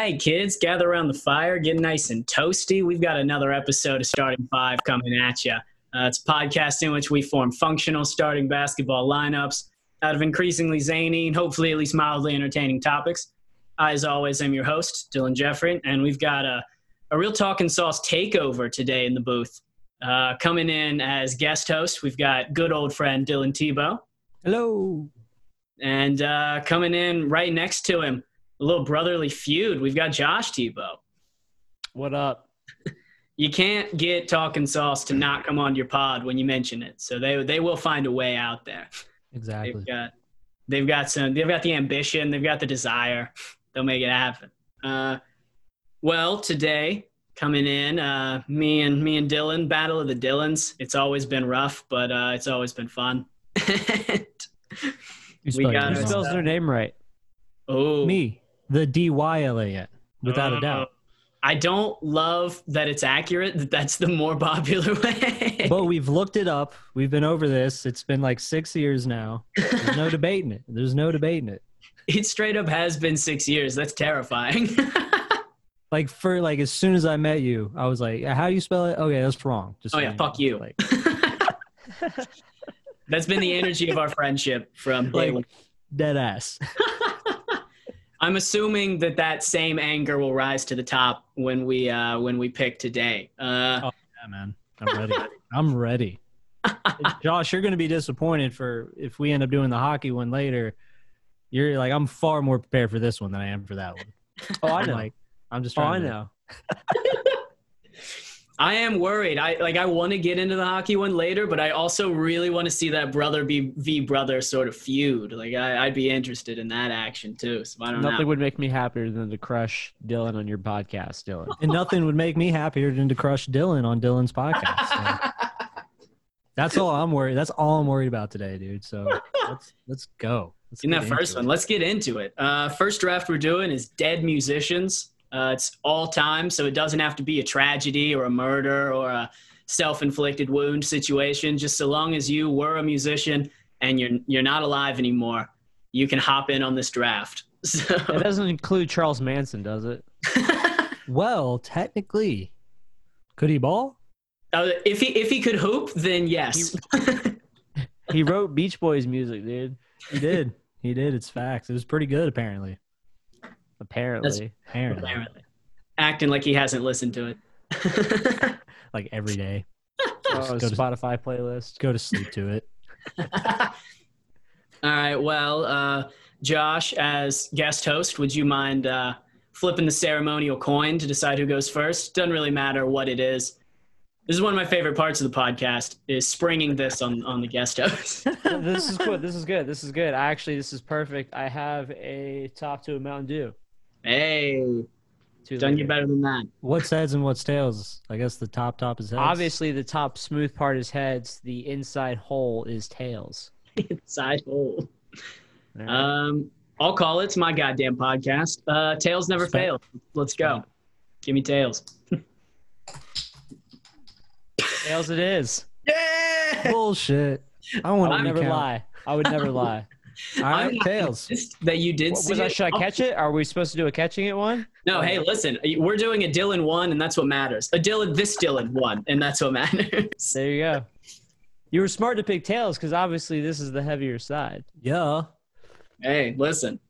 Right, kids, gather around the fire, get nice and toasty. We've got another episode of Starting Five coming at you. Uh, it's a podcast in which we form functional starting basketball lineups out of increasingly zany and hopefully at least mildly entertaining topics. I, as always, am your host, Dylan Jeffrey, and we've got a, a real talking sauce takeover today in the booth. Uh, coming in as guest host, we've got good old friend Dylan Teabo. Hello. And uh, coming in right next to him, a little brotherly feud, we've got Josh Teabo. What up? You can't get talking sauce to not come on your pod when you mention it. So they they will find a way out there. Exactly. They've got they've got some they've got the ambition, they've got the desire. They'll make it happen. Uh, well, today coming in, uh, me and me and Dylan, battle of the Dylans. It's always been rough, but uh, it's always been fun. We got Who spells their name right? oh, Me, the D Y L A N, without Uh, a doubt. I don't love that it's accurate. That that's the more popular way. But we've looked it up. We've been over this. It's been like six years now. There's no debating it. There's no debating it. it straight up has been six years. That's terrifying. Like for like as soon as I met you, I was like, "How do you spell it?" Okay, that's wrong. Just Oh, yeah, fuck you. Like, That's been the energy of our friendship from like dead ass. I'm assuming that that same anger will rise to the top when we uh, when we pick today. Uh, Yeah, man. I'm ready. I'm ready. Josh, you're going to be disappointed for if we end up doing the hockey one later. You're like, I'm far more prepared for this one than I am for that one. Oh, I I'm know. like, I'm just oh, trying I to know. I am worried. I like I want to get into the hockey one later, but I also really want to see that brother be v brother sort of feud. Like I, I'd be interested in that action too. So I don't Nothing know. would make me happier than to crush Dylan on your podcast, Dylan. And nothing would make me happier than to crush Dylan on Dylan's podcast. So that's all I'm worried. That's all I'm worried about today, dude. So let's let's go. Let's in get that into first it. one. Let's get into it. Uh, first draft we're doing is dead musicians. Uh, it's all time, so it doesn't have to be a tragedy or a murder or a self-inflicted wound situation. Just so long as you were a musician and you're you're not alive anymore, you can hop in on this draft. So, It doesn't include Charles Manson, does it? Well, technically, could he ball? uh, if he if he could hoop, then yes. He wrote Beach Boys music, dude. He did. he did. It's facts. It was pretty good, apparently. Apparently. Apparently, Apparently, acting like he hasn't listened to it. like every day. Oh, go to- Spotify playlist. Go to sleep to it. All right. Well, uh, Josh, as guest host, would you mind uh, flipping the ceremonial coin to decide who goes first? Doesn't really matter what it is. This is one of my favorite parts of the podcast is springing this on, on the guest host. this is good. This is good. This is good. Actually, this is perfect. I have a top to a Mountain Dew. Hey, Two done you liter. better than that. What's heads and what's tails? I guess the top top is heads. Obviously, the top smooth part is heads. The inside hole is tails. Side hole. All right. Um, I'll call it. It's my goddamn podcast. Uh, tails never Respect. fail. Let's go. Give me tails. tails it is. Yeah. bullshit. I want I to would never lie. I would never lie. All right, I'm- tails. That you did What see was I? Should I catch it? Are we supposed to do a catching it one? No, hey, listen. We're doing a Dylan one, and that's what matters. A Dylan, this Dylan one, and that's what matters. There you go. You were smart to pick tails because obviously this is the heavier side. Yeah, Hey, listen.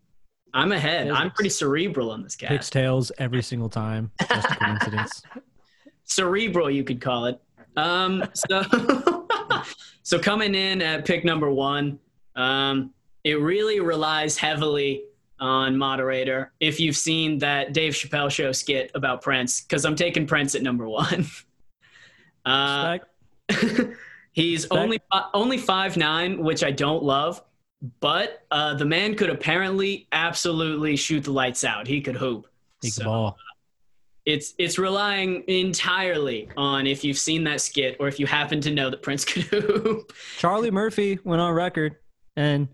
I'm ahead. I'm pretty cerebral on this picks cast. tails every single time. Just a coincidence. Cerebral, you could call it. Um, so, so coming in at pick number one, um, it really relies heavily on moderator. If you've seen that Dave Chappelle show skit about Prince, because I'm taking Prince at number one. Uh, He's Respect. only only five nine, which I don't love, but uh, the man could apparently absolutely shoot the lights out. He could hoop. He So can ball. it's it's relying entirely on if you've seen that skit or if you happen to know that Prince could hoop. Charlie Murphy went on record, and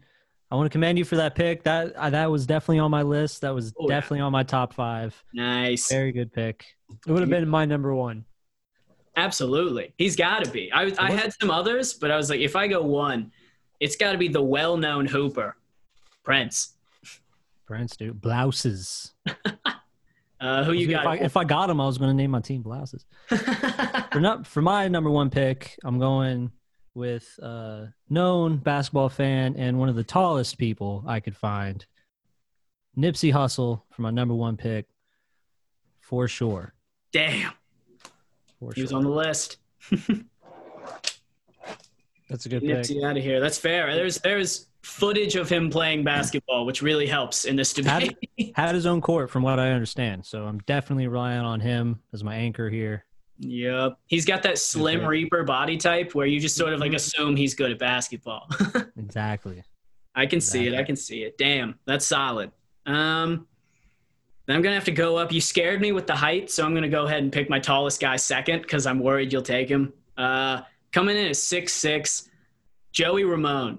I want to commend you for that pick. That uh, that was definitely on my list. That was Oh, yeah. definitely on my top five. nice, Very good pick. It would have been my number one. absolutely. He's got to be. I I had some others, but I was like, if I go one, it's got to be the well-known hooper, Prince. Prince, dude. Blouses. Uh, who you If got? I, if I got him, I was going to name my team blouses. For not for my number one pick, I'm going with a known basketball fan and one of the tallest people I could find, Nipsey Hussle for my number one pick, for sure. Damn, For he was on the list. That's a good pick. Nipsey out of here. That's fair. There's there's footage of him playing basketball, which really helps in this Had, debate. had his own court, from what I understand. So I'm definitely relying on him as my anchor here. Yep, he's got that slim Okay. reaper body type where you just sort of like Mhm. assume he's good at basketball. Exactly. I can see it. I can see it. Damn, that's solid. Um, I'm gonna have to go up. You scared me with the height, so I'm gonna go ahead and pick my tallest guy second because I'm worried you'll take him. Uh, coming in at six six, Joey Ramone,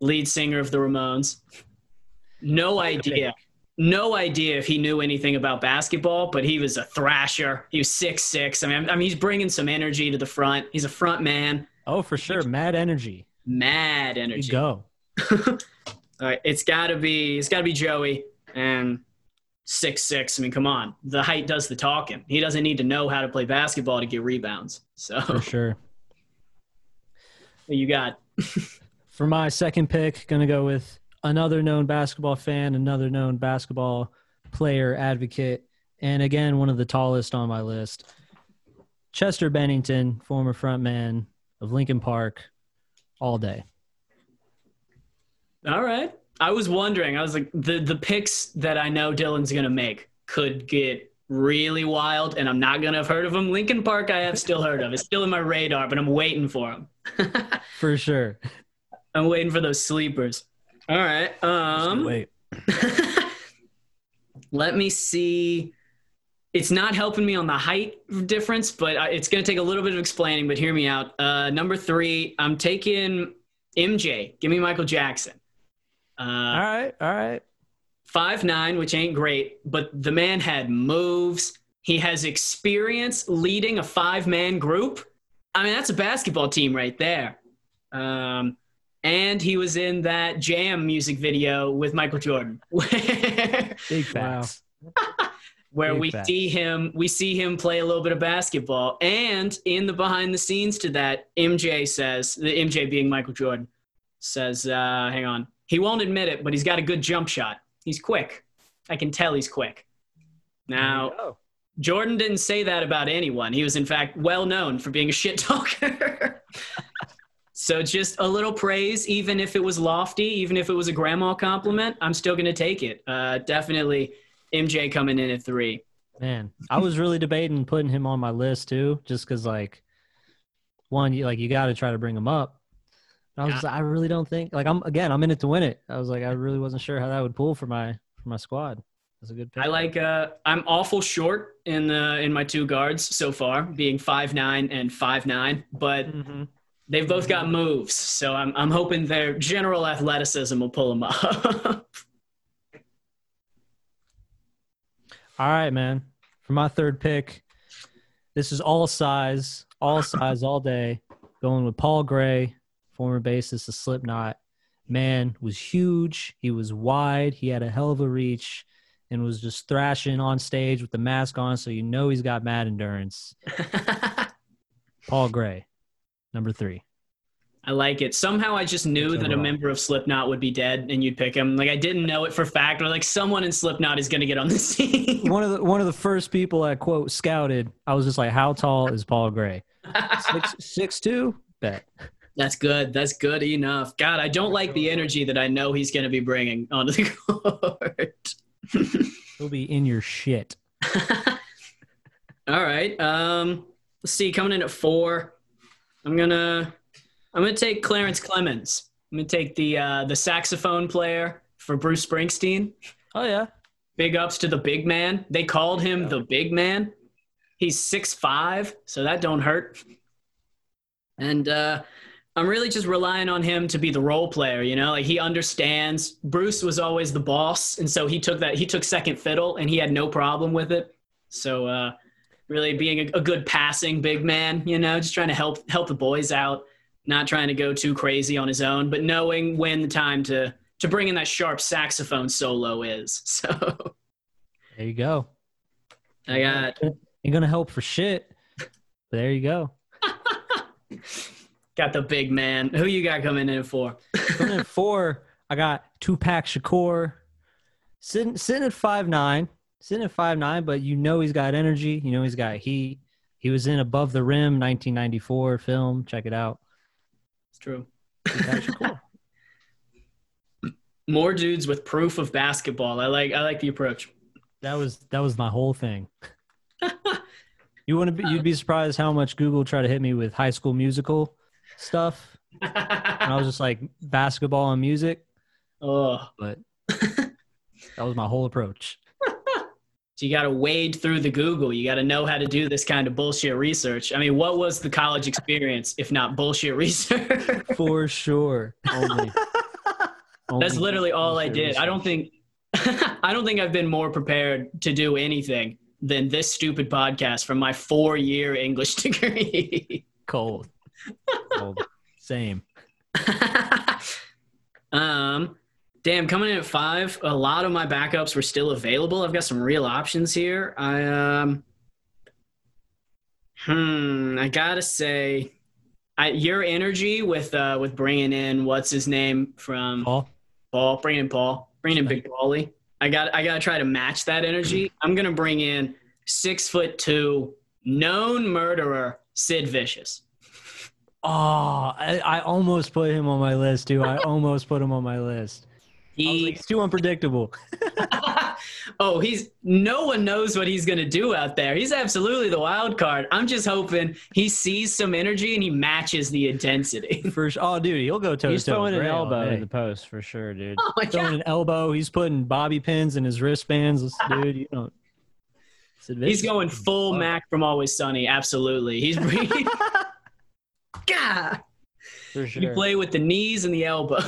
lead singer of the Ramones. No idea. No idea if he knew anything about basketball, but he was a thrasher. He was six six. I mean, I mean, he's bringing some energy to the front. He's a front man. Oh, for sure. Mad energy. Mad energy. go. All right, it's got to be it's got to be Joey and six six. I mean, come on, the height does the talking. He doesn't need to know how to play basketball to get rebounds. So For sure. you got For my second pick, gonna go with another known basketball fan, another known basketball player advocate, and again one of the tallest on my list. Chester Bennington, former frontman of Linkin Park, all day. all right. I was wondering. I was like, the the picks that I know Dylan's gonna make could get really wild, and I'm not gonna have heard of them. Linkin Park, I have still heard of. It's still in my radar, but I'm waiting for them. For sure. I'm waiting for those sleepers. All right. Um, Wait. Let me see. It's not helping me on the height difference, but I- it's going to take a little bit of explaining. But hear me out. Uh, number three, I'm taking MJ. Give me Michael Jackson. All Uh, right. All right. Five nine, which ain't great, but the man had moves. He has experience leading a five man group. I mean, that's a basketball team right there. Um, and he was in that Jam music video with Michael Jordan, where, Big facts. where Big we facts. see him we see him play a little bit of basketball. And in the behind the scenes to that, MJ says the MJ being Michael Jordan says, uh, "Hang on, he won't admit it, but he's got a good jump shot. He's quick. I can tell he's quick." Now, Jordan didn't say that about anyone. He was, in fact, well known for being a shit talker. so just a little praise, even if it was lofty, even if it was a grandma compliment, I'm still going to take it. Uh, definitely MJ coming in at three. Man, I was really debating putting him on my list too, just because like one, you like you got to try to bring him up. And I was Yeah. like, I really don't think like I'm again I'm in it to win it. I was like I really wasn't sure how that would pull for my for my squad. That's a good pick. I like. Uh, I'm awful short in the in my two guards so far, being five nine and five nine, but Mhm. They've both got moves. So I'm I'm hoping their general athleticism will pull them up. All right, man. For my third pick, this is all size, all size, all day. Going with Paul Gray, former bassist of Slipknot. Man was huge. He was wide. He had a hell of a reach, and was just thrashing on stage with the mask on, so you know he's got mad endurance. Paul Gray, number three. I like it. Somehow I just knew It's that a member of Slipknot would be dead and you'd pick him. Like I didn't know it for fact, or like someone in Slipknot is going to get on the scene. One of the one of the first people I quote scouted. I was just like, "How tall is Paul Gray? Six six two? Bet." That's good. That's good enough. God, I don't like the energy that I know he's going to be bringing onto the court. He'll be in your shit. All right. Um, let's see. Coming in at four, I'm gonna I'm gonna take Clarence Clemons. I'm gonna take the uh, the saxophone player for Bruce Springsteen. Oh yeah. Big ups to the big man. They called him the big man. He's six five, so that don't hurt. And uh, I'm really just relying on him to be the role player. You know, like he understands. Bruce was always the boss, and so he took that. He took second fiddle, and he had no problem with it. So uh, really being a, a good passing big man. You know, just trying to help help the boys out, not trying to go too crazy on his own, but knowing when the time to to bring in that sharp saxophone solo is. So. There you go. I got Ain't gonna help for shit. There you go. got the big man. Who you got coming in for? Coming in at four, I got Tupac Shakur. Sitting sitting at five nine. Sitting at five nine, but you know he's got energy. You know he's got heat. He was in Above the Rim, 1994 film. Check it out. It's true. Shakur. More dudes with proof of basketball. I like I like the approach. that was that was my whole thing. you wouldn't be, you'd be surprised how much Google tried to hit me with High School Musical stuff, and I was just like basketball and music. oh, But that was my whole approach. So you got to wade through the Google. You got to know how to do this kind of bullshit research. I mean, what was the college experience if not bullshit research? For sure. Only. That's only literally all I did. I don't think I don't think I've been more prepared to do anything than this stupid podcast from my four year English degree. cold. cold. Same. um damn coming in at five a lot of my backups were still available. I've got some real options here. I um hmm i gotta say I, your energy with uh with bringing in what's his name from Paul. paul bringing in paul bringing in big paulie i got i gotta try to match that energy. I'm gonna bring in six foot two known murderer sid vicious. Oh, I, I almost put him on my list too. I almost put him on my list. I was he like, it's too unpredictable. oh, he's no one knows what he's gonna do out there. He's absolutely the wild card. I'm just hoping he sees some energy and he matches the intensity. For sure. Oh, dude, he'll go toe to He's throwing an Gray elbow day. in the post for sure, dude. Oh my throwing god. an elbow. He's putting bobby pins in his wristbands. Dude, you don't. He's going full Mac from Always Sunny. Absolutely. He's bringing. God. For You play with the knees and the elbow.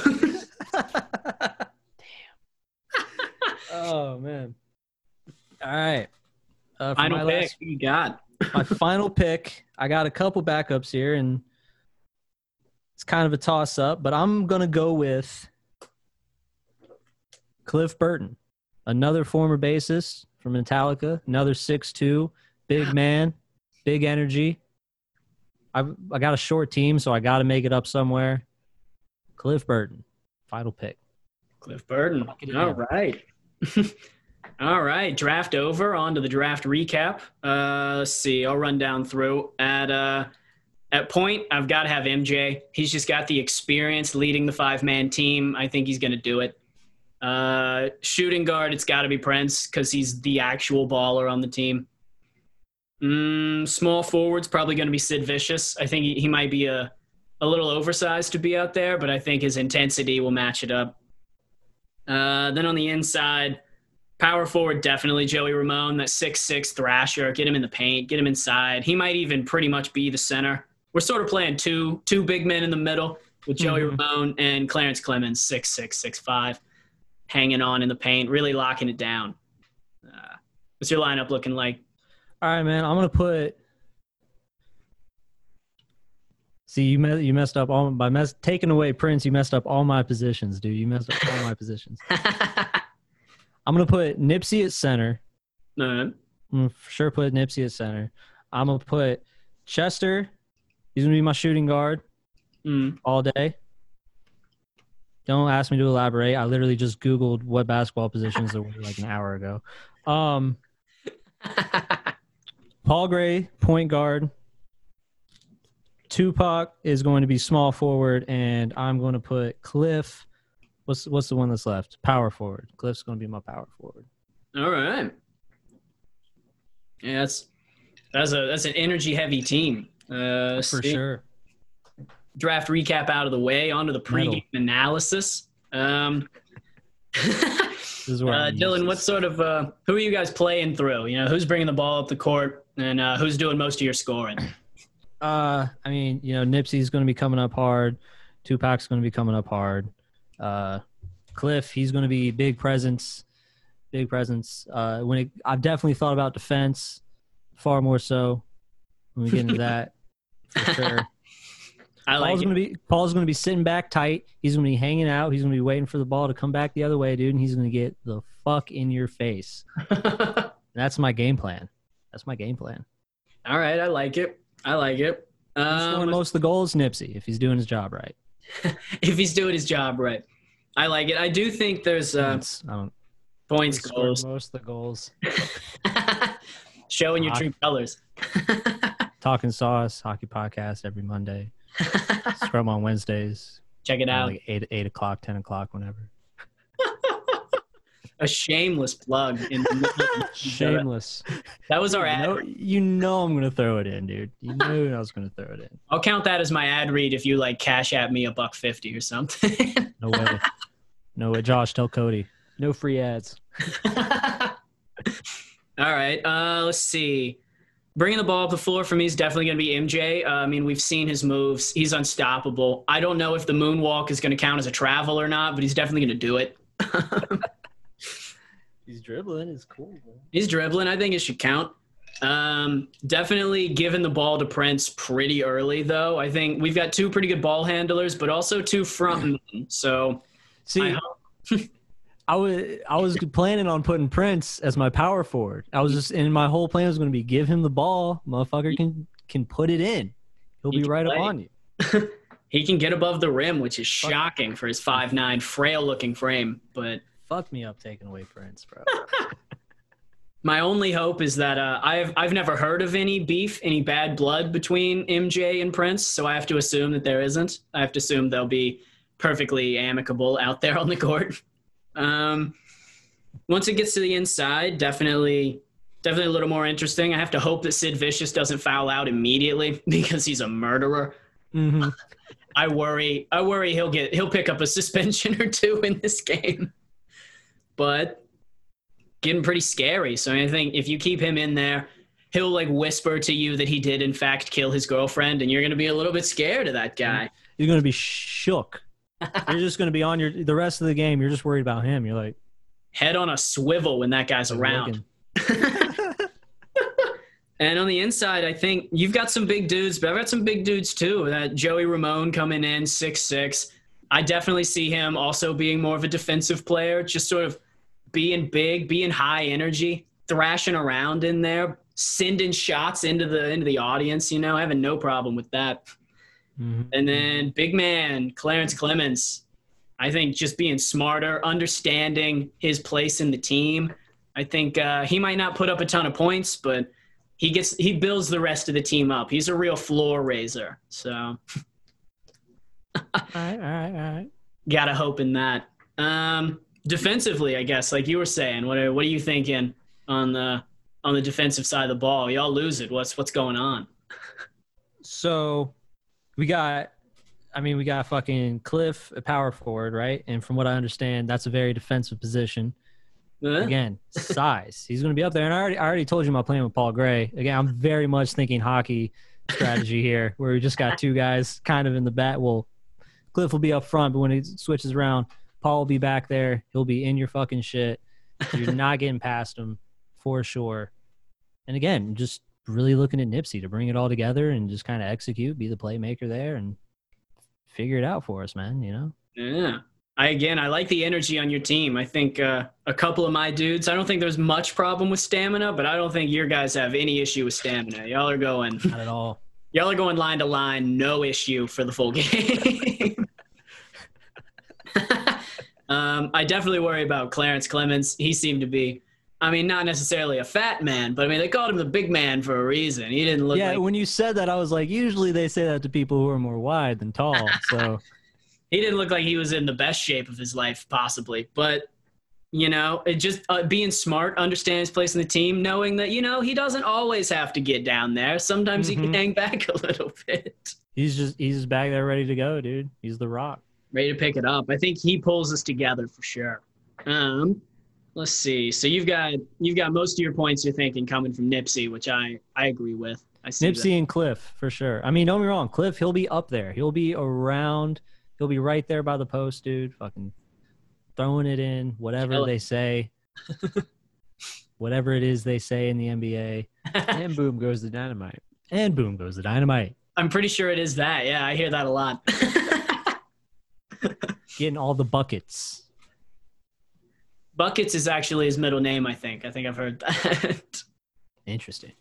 Oh man. All right. Uh, Final my pick. last- you got? my final pick. I got a couple backups here, and it's kind of a toss up, but I'm gonna go with Cliff Burton, another former bassist from Metallica, another six-two, big man, big energy. I I got a short team, so I got to make it up somewhere. Cliff Burton, final pick. Cliff Burton. All right. All right. Draft over. On to the draft recap. Uh, let's see. I'll run down through. At uh, at point, I've got to have MJ. He's just got the experience leading the five man team. I think he's going to do it. Uh, shooting guard, it's got to be Prince because he's the actual baller on the team. Mm, small forwards, probably going to be Sid Vicious. I think he, he might be a, a little oversized to be out there, but I think his intensity will match it up. Uh, then on the inside, power forward, definitely Joey Ramone, that six-six thrasher. Get him in the paint, get him inside. He might even pretty much be the center. We're sort of playing two two big men in the middle with Joey Mhm. Ramone and Clarence Clemons, six-six, six-five, hanging on in the paint, really locking it down. Uh, what's your lineup looking like? All right, man. I'm gonna put. See, you you messed up all by mess taking away Prince. You messed up all my positions, dude. You messed up all my positions. I'm gonna put Nipsey at center. Uh, I'm gonna sure put Nipsey at center. I'm gonna put Chester. He's gonna be my shooting guard mm. all day. Don't ask me to elaborate. I literally just Googled what basketball positions there were like an hour ago. Um, Paul Gray, point guard. Tupac is going to be small forward, and I'm going to put Cliff. What's what's the one that's left? Power forward. Cliff's going to be my power forward. All right. Yeah, that's that's a that's an energy heavy team. Uh, For see. sure. Draft recap out of the way. Onto the pregame analysis. Um, This is where uh, Dylan, what sort of uh, who are you guys playing through? You know, who's bringing the ball up the court, and uh, who's doing most of your scoring? Uh, I mean, you know, Nipsey's going to be coming up hard. Tupac's going to be coming up hard. Uh, Cliff, he's going to be big presence, big presence. Uh, when it, I've definitely thought about defense, far more so. When we get into that, for sure. I like Paul's it. gonna be Paul's gonna be sitting back tight. He's gonna be hanging out. He's gonna be waiting for the ball to come back the other way, dude. And he's gonna get the fuck in your face. That's my game plan. That's my game plan. All right, I like it. I like it. Scoring Um, most of the goals, Nipsey, if he's doing his job right. if he's doing his job right, I like it. I do think there's uh, Points, I don't. points, goals, most of the goals. showing your true colors. Talking Sauce hockey podcast every Monday. Scrum on Wednesdays. Check it out. Like eight eight o'clock, ten o'clock, whenever. A shameless plug. In the middle of- Shameless. that was our You ad. know, you know I'm gonna throw it in, dude. You knew I was gonna throw it in. I'll count that as my ad read if you like cash at me a buck fifty or something. No way. No way. Josh, tell Cody. No free ads. All right. Uh, let's see. Bringing the ball up the floor for me is definitely going to be MJ. Uh, I mean, we've seen his moves. He's unstoppable. I don't know if the moonwalk is going to count as a travel or not, but he's definitely going to do it. He's dribbling. It's cool. Bro. he's dribbling. I think it should count. Um, definitely giving the ball to Prince pretty early, though. I think we've got two pretty good ball handlers, but also two front men. So See, I I, was I was planning on putting Prince as my power forward. I was just and my whole plan was going to be give him the ball, motherfucker can can put it in. He'll He be right play. up on you. he can get above the rim, which is shocking for his five nine frail looking frame. But Fuck me up taking away Prince, bro. My only hope is that uh, I've I've never heard of any beef, any bad blood between MJ and Prince, so I have to assume that there isn't. I have to assume they'll be perfectly amicable out there on the court. Um, once it gets to the inside, definitely definitely a little more interesting. I have to hope that Sid Vicious doesn't foul out immediately because he's a murderer. hmm I worry. I worry he'll get he'll pick up a suspension or two in this game. But getting pretty scary. So I think if you keep him in there, he'll like whisper to you that he did in fact kill his girlfriend, and you're gonna be a little bit scared of that guy. You're going to be shook. You're just going to be on your the rest of the game. You're just worried about him. You're like Head on a swivel when that guy's around. And on the inside, I think you've got some big dudes, but I've got some big dudes too. That Joey Ramone coming in six six. I definitely see him also being more of a defensive player, just sort of being big, being high energy, thrashing around in there, sending shots into the into the audience. You know, having no problem with that. Mhm. And then big man Clarence Clemons, I think just being smarter, understanding his place in the team. I think uh, he might not put up a ton of points, but he gets he builds the rest of the team up. He's a real floor raiser. So all right, all right, all right. gotta hope in that. Um, defensively, I guess, like you were saying, what are, what are you thinking on the on the defensive side of the ball? Y'all lose it. What's what's going on? So we got, I mean, we got fucking Cliff, a power forward, right? And from what I understand, that's a very defensive position. Huh? Again, size. He's going to be up there. And I already, I already told you my plan with Paul Gray. Again, I'm very much thinking hockey strategy here, where we just got two guys kind of in the back. Well, Cliff will be up front, but when he switches around, Paul will be back there. He'll be in your fucking shit. You're not getting past him for sure. And again, just really looking at Nipsey to bring it all together and just kind of execute, be the playmaker there, and figure it out for us, man. You know. Yeah. I again, I like the energy on your team. I think uh, a couple of my dudes. I don't think there's much problem with stamina, but I don't think your guys have any issue with stamina. Y'all are going, Not at all. y'all are going line to line, no issue for the full game. Um, I definitely worry about Clarence Clemons. He seemed to be, I mean, not necessarily a fat man, but I mean, they called him the big man for a reason. He didn't look yeah, like when you said that, I was like, usually they say that to people who are more wide than tall. So he didn't look like he was in the best shape of his life possibly but you know it just uh, being smart understand his place in the team knowing that you know he doesn't always have to get down there sometimes he can Mhm. hang back a little bit he's just he's just back there ready to go, dude. He's the rock. Ready to pick it up i think he pulls us together for sure um let's see so you've got you've got most of your points you're thinking coming from nipsey which i i agree with i see that. Nipsey and Cliff for sure. I mean, don't get me wrong, Cliff, he'll be up there. He'll be around. He'll be right there by the post, dude. Fucking throwing it in, whatever Chilling. they say. whatever it is they say in the NBA. and boom goes the dynamite. And boom goes the dynamite. i'm pretty sure it is that yeah i hear that a lot Getting all the buckets. Buckets is actually his middle name, I think. I think I've heard that. Interesting.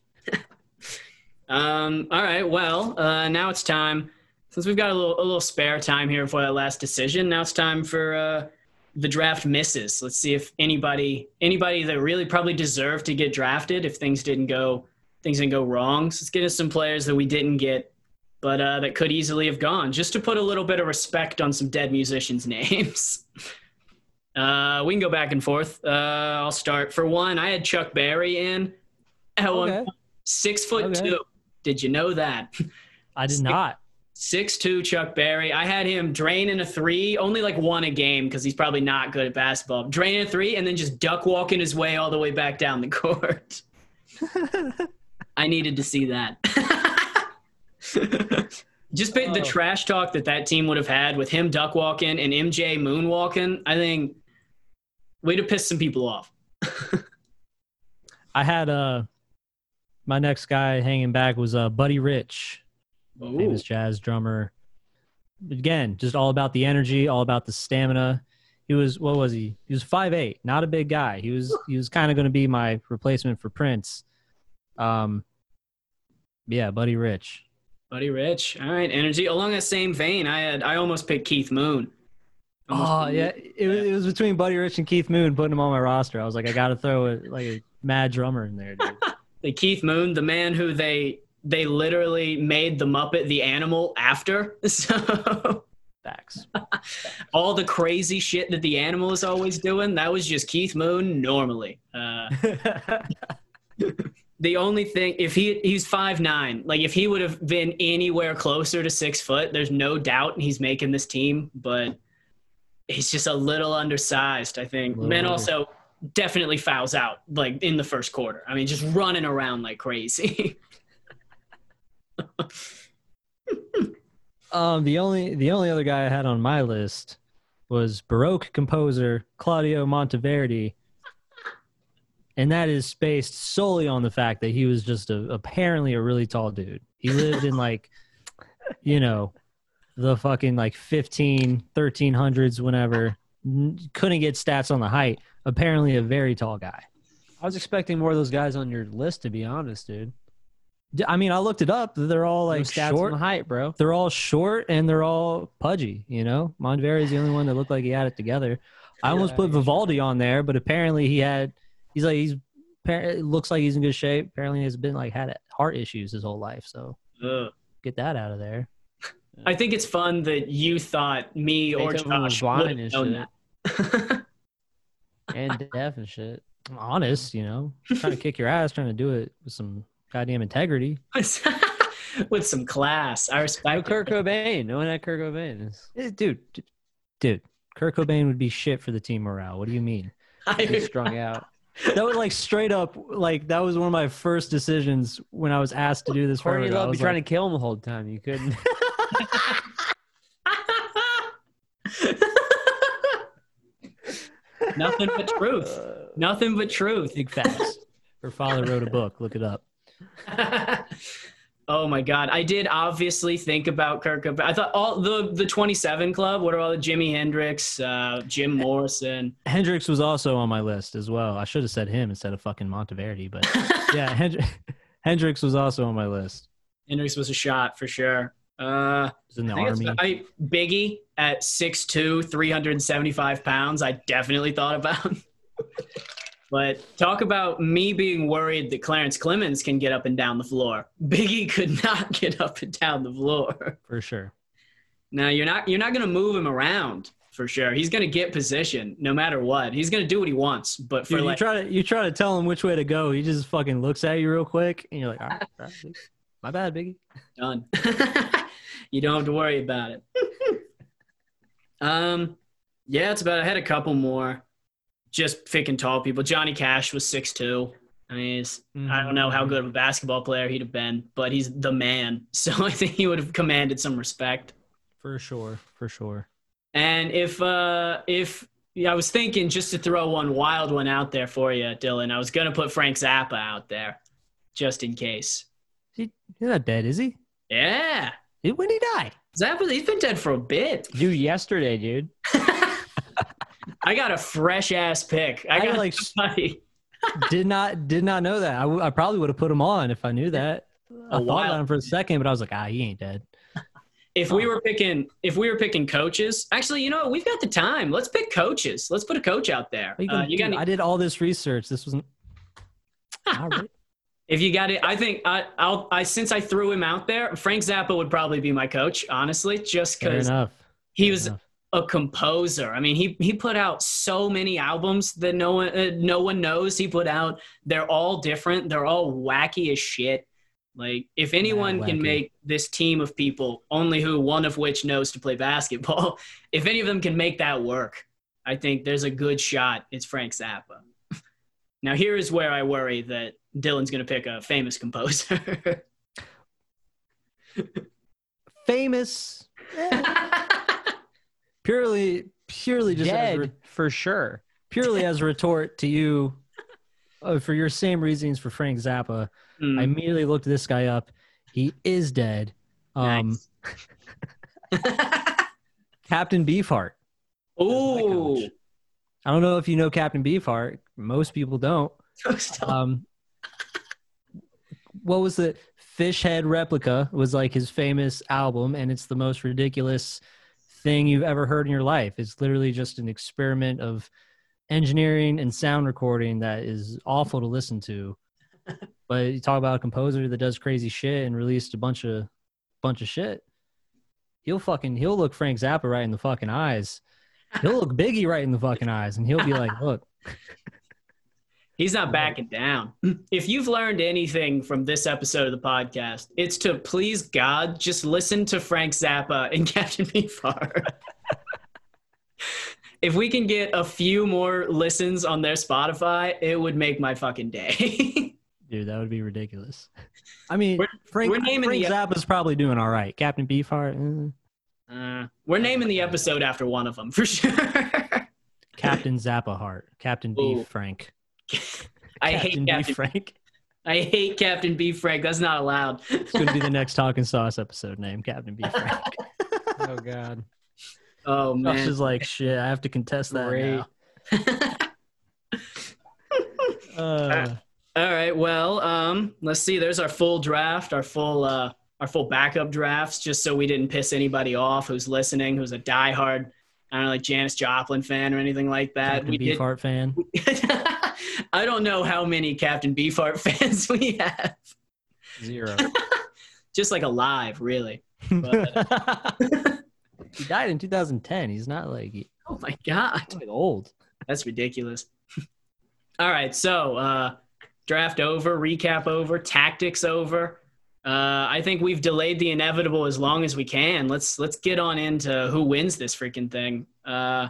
Um, all right. Well, uh, now it's time. Since we've got a little a little spare time here for that last decision, now it's time for uh, the draft misses. Let's see if anybody anybody that really probably deserved to get drafted if things didn't go things didn't go wrong. So let's get into some players that we didn't get, but uh, that could easily have gone. Just to put a little bit of respect on some dead musicians' names. Uh, we can go back and forth. Uh, I'll start. For one, I had Chuck Berry in at Okay. point. six foot Okay. two. Did you know that? I did Six- not. Six two Chuck Berry. I had him draining a three, only like one a game because he's probably not good at basketball. Draining a three and then just duck walking his way all the way back down the court. I needed to see that. just pick the Oh. trash talk that that team would have had with him duck walking and MJ moonwalking. I think way to piss some people off. I had uh my next guy hanging back was uh Buddy Rich, famous jazz drummer. Again, just all about the energy, all about the stamina. He was what was he? He was five eight, not a big guy. He was he was kind of going to be my replacement for Prince. Um, yeah, Buddy Rich. Buddy Rich. All right, energy. Along that same vein, I had I almost picked Keith Moon. Almost Oh yeah, it, was it was between Buddy Rich and Keith Moon putting him on my roster. I was like, I got to throw a, like a mad drummer in there, dude. the Keith Moon, the man who they they literally made the Muppet the animal after. So Facts. all the crazy shit that the animal is always doing, that was just Keith Moon normally. Uh, the only thing, if he he's five nine, like if he would have been anywhere closer to six foot, there's no doubt he's making this team. But he's just a little undersized, I think. Little Man, also definitely fouls out like in the first quarter. I mean, just running around like crazy. Um, the only the only other guy I had on my list was Baroque composer Claudio Monteverdi, and that is based solely on the fact that he was just a apparently a really tall dude. He lived in like, you know, the fucking like 15, 1300s, whenever. Couldn't get stats on the height. Apparently, a very tall guy. I was expecting more of those guys on your list, to be honest, dude. I mean, I looked it up. They're all like stats short. on height, bro. they're all short and they're all pudgy. You know, Monteverdi is the only one that looked like he had it together. I almost Yeah, put Vivaldi on there, but apparently he had. He's like he's. It looks like he's in good shape. Apparently, has been like had heart issues his whole life. So Ugh. get that out of there. I think it's fun that you thought me or Josh would have and known shit. that. And deaf and shit. I'm honest, you know, trying to kick your ass, trying to do it with some goddamn integrity. With some class. I respect Kurt Cobain. No one had Kurt Cobain. Eh, dude, dude, Kurt Cobain would be shit for the team morale. What do you mean? He's strung out. That was like straight up, like that was one of my first decisions when I was asked to do this. Courtney forever. I Love be was trying to kill him the whole time. You couldn't. Nothing but truth. Nothing but truth. big facts. Her father wrote a book. Look it up. oh my god, I did obviously think about Kirk. I thought all the the 27 Club. What are all the Jimi Hendrix, uh, Jim Morrison? Hendrix was also on my list as well. I should have said him instead of fucking Monteverdi, but yeah, Hendri- Hendrix was also on my list. Hendrix was a shot for sure. Uh, was in the I army. I Biggie at 6'2", 375 pounds. I definitely thought about. but talk about me being worried that Clarence Clemons can get up and down the floor. Biggie could not get up and down the floor. for sure. Now you're not you're not going to move him around for sure. He's going to get position no matter what. He's going to do what he wants. But for Dude, like you try to you try to tell him which way to go. He just fucking looks at you real quick, and you're like, all right, all right, my bad, Biggie. done. you don't have to worry about it. um, yeah, it's about. I had a couple more. Just picking tall people. Johnny Cash was six two. I mean, he's, I don't know how good of a basketball player he'd have been, but he's the man. So I think he would have commanded some respect. For sure, for sure. And if uh if yeah, I was thinking just to throw one wild one out there for you, Dylan. I was gonna put Frank Zappa out there, just in case. He, he's not dead, is he? Yeah, He- When did he die? Zappa. He's been dead for a bit. Dude, yesterday, dude. I got a fresh ass pick. I I, got like somebody. did not did not know that. I, w- I probably would have put him on if I knew that. I thought while. about him for a second, but I was like, ah, he ain't dead. If we were picking, if we were picking coaches, actually, you know, what? we've got the time. Let's pick coaches. Let's put a coach out there. You Uh, you got any- I did all this research. This wasn't. Right. if you got it, I think I, I'll. I since I threw him out there, Frank Zappa would probably be my coach, honestly, just because he Fair was enough. A composer. I mean, he he put out so many albums that no one uh, no one knows. He put out. They're all different. They're all wacky as shit. Like if anyone can make this team of people, only who one of which knows to play basketball, if any of them can make that work, I think there's a good shot. It's Frank Zappa. now here is where I worry that Dylan's going to pick a famous composer. famous. Purely, purely just Dead re- for sure. purely as a retort to you, uh, for your same reasons for Frank Zappa. Hmm, I immediately looked this guy up. He is dead. Um, nice. Captain Beefheart. Ooh. I don't know if you know Captain Beefheart. Most people don't. Um, what was the Fish Head Replica was like his famous album, and it's the most ridiculous thing you've ever heard in your life. It's literally just an experiment of engineering and sound recording that is awful to listen to. but you talk about a composer that does crazy shit and released a bunch of bunch of shit. He'll fucking he'll look Frank Zappa right in the fucking eyes. He'll look Biggie right in the fucking eyes, and he'll be like, "Look, He's not backing down. If you've learned anything from this episode of the podcast, it's to please God just listen to Frank Zappa and Captain Beefheart. if we can get a few more listens on their Spotify, it would make my fucking day. Dude, that would be ridiculous. I mean, We're- Frank, we're naming Frank the- Zappa's probably doing all right. Captain Beefheart, eh. uh, we're naming the episode after one of them for sure. Captain Zappa Heart, Captain Beef Frank. I Captain hate Beef Captain. Frank. I hate Captain Beef Frank. That's not allowed. It's going to be the next Talking Sauce episode name, Captain Beef Frank. Oh God. oh Josh man. is like, shit, I have to contest that Great. now. Uh, All right. Well, um, let's see. There's our full draft, our full, uh, our full backup drafts, just so we didn't piss anybody off who's listening, who's a diehard, I don't know, like Janis Joplin fan or anything like that. Captain we did. Beefheart fan. I don't know how many Captain Beefheart fans we have. Zero. Just like alive, really. But, he died in 2010. He's not like, oh my god, like old. that's ridiculous. All right. So, uh, draft over, recap over, tactics over. Uh, I think we've delayed the inevitable as long as we can. Let's let's get on into who wins this freaking thing. Uh,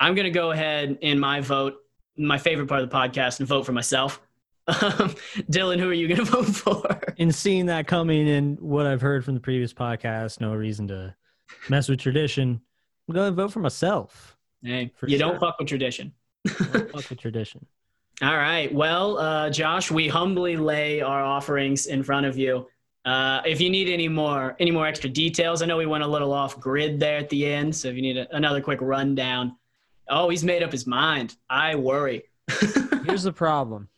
I'm gonna go ahead in my vote, my favorite part of the podcast, and vote for myself. Um, Dylan, who are you gonna vote for? in seeing that coming and what I've heard from the previous podcast, no reason to mess with tradition. I'm going to vote for myself. Hey, For you don't sure. fuck with tradition. Don't fuck with tradition. All right. Well, uh, Josh, we humbly lay our offerings in front of you. Uh, if you need any more, any more extra details, I know we went a little off grid there at the end. So if you need a, another quick rundown, oh, he's made up his mind. I worry. Here's the problem.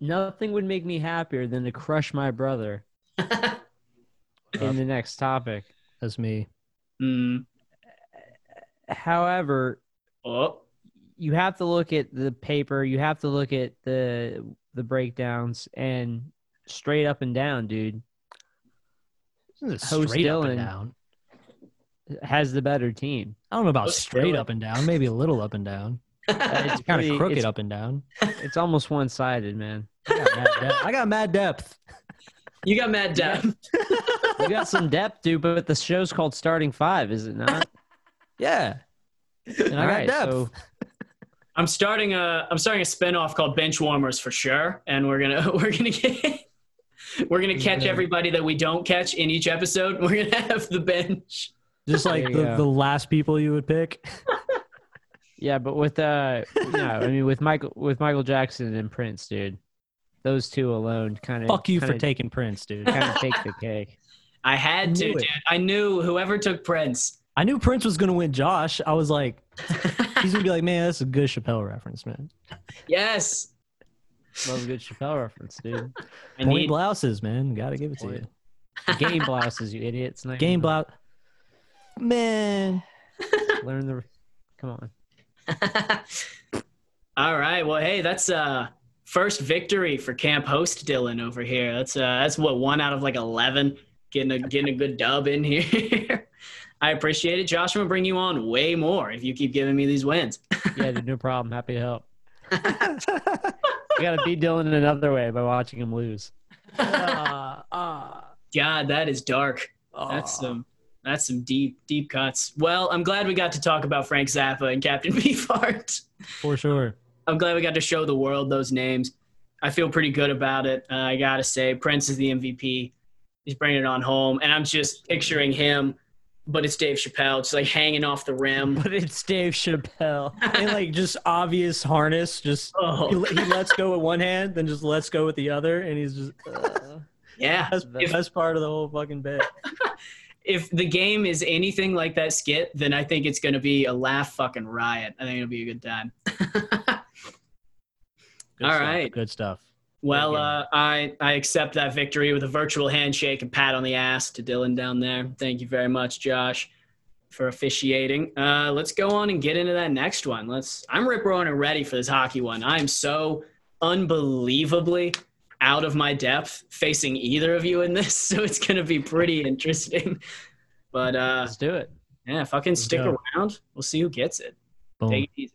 Nothing would make me happier than to crush my brother in the next topic. That's me. Mm. However, Oh, you have to look at the paper, you have to look at the the breakdowns and straight up and down, dude, This is Host straight up and Dylan. down. has the better team. I don't know about Host straight Dylan. up and down. Maybe a little up and down. It's It's kind of crooked it's, up and down. It's almost one sided, man. I got mad depth. I got mad depth. you got mad depth. You got some depth, dude, but the show's called Starting Five, is it not? Yeah. And I All got right, depth. so- I'm starting a I'm starting a spinoff called Bench Warmers for sure, and we're gonna we're gonna get we're gonna catch Yeah. everybody that we don't catch in each episode. We're gonna have the bench. Just like the, go. the last people you would pick. Yeah, but with uh, no, I mean with Michael with Michael Jackson and Prince, dude, those two alone kind of Fuck you for kinda, taking Prince, dude. kind of take the cake. I had to, it. dude. I knew whoever took Prince. I knew Prince was gonna win Josh. I was like, he's gonna be like, man, that's a good Chappelle reference, man. yes. Love a good Chappelle reference, dude. I Point need, blouses, man. Gotta give it to you. Game blouses, you idiots. Not Game even- blouse. Man. Learn the. Come on. All right. Well, hey, that's uh first victory for camp host Dylan over here. That's uh that's what one out of like eleven. Getting a getting a good dub in here. I appreciate it. Josh, I'm gonna bring you on way more if you keep giving me these wins. Yeah, dude, no problem. Happy to help. I gotta beat Dylan in another way by watching him lose. Ah, ah, God, that is dark. That's ah. some that's some deep deep cuts. Well, I'm glad we got to talk about Frank Zappa and Captain Beefheart. for sure. I'm glad we got to show the world those names. I feel pretty good about it. Uh, I gotta say, Prince is the MVP. He's bringing it on home, and I'm just picturing him, but it's Dave Chappelle, It's like hanging off the rim. But it's Dave Chappelle. and like just obvious harness. Just Oh, he, he lets go with one hand, then just lets go with the other, and he's just uh, yeah. that's the If- best part of the whole fucking bit. If the game is anything like that skit, then I think it's gonna be a laugh fucking riot. I think it'll be a good time. Good All stuff, right. good stuff. Well, uh, I I accept that victory with a virtual handshake and pat on the ass to Dylan down there. Thank you very much, Josh, for officiating. Uh, let's go on and get into that next one. Let's. I'm rip roaring and ready for this hockey one. I'm so unbelievably out of my depth facing either of you in this, so it's gonna be pretty interesting. But uh, Let's do it. yeah, fucking Let's stick go. around. We'll see who gets it. Boom. Take it easy.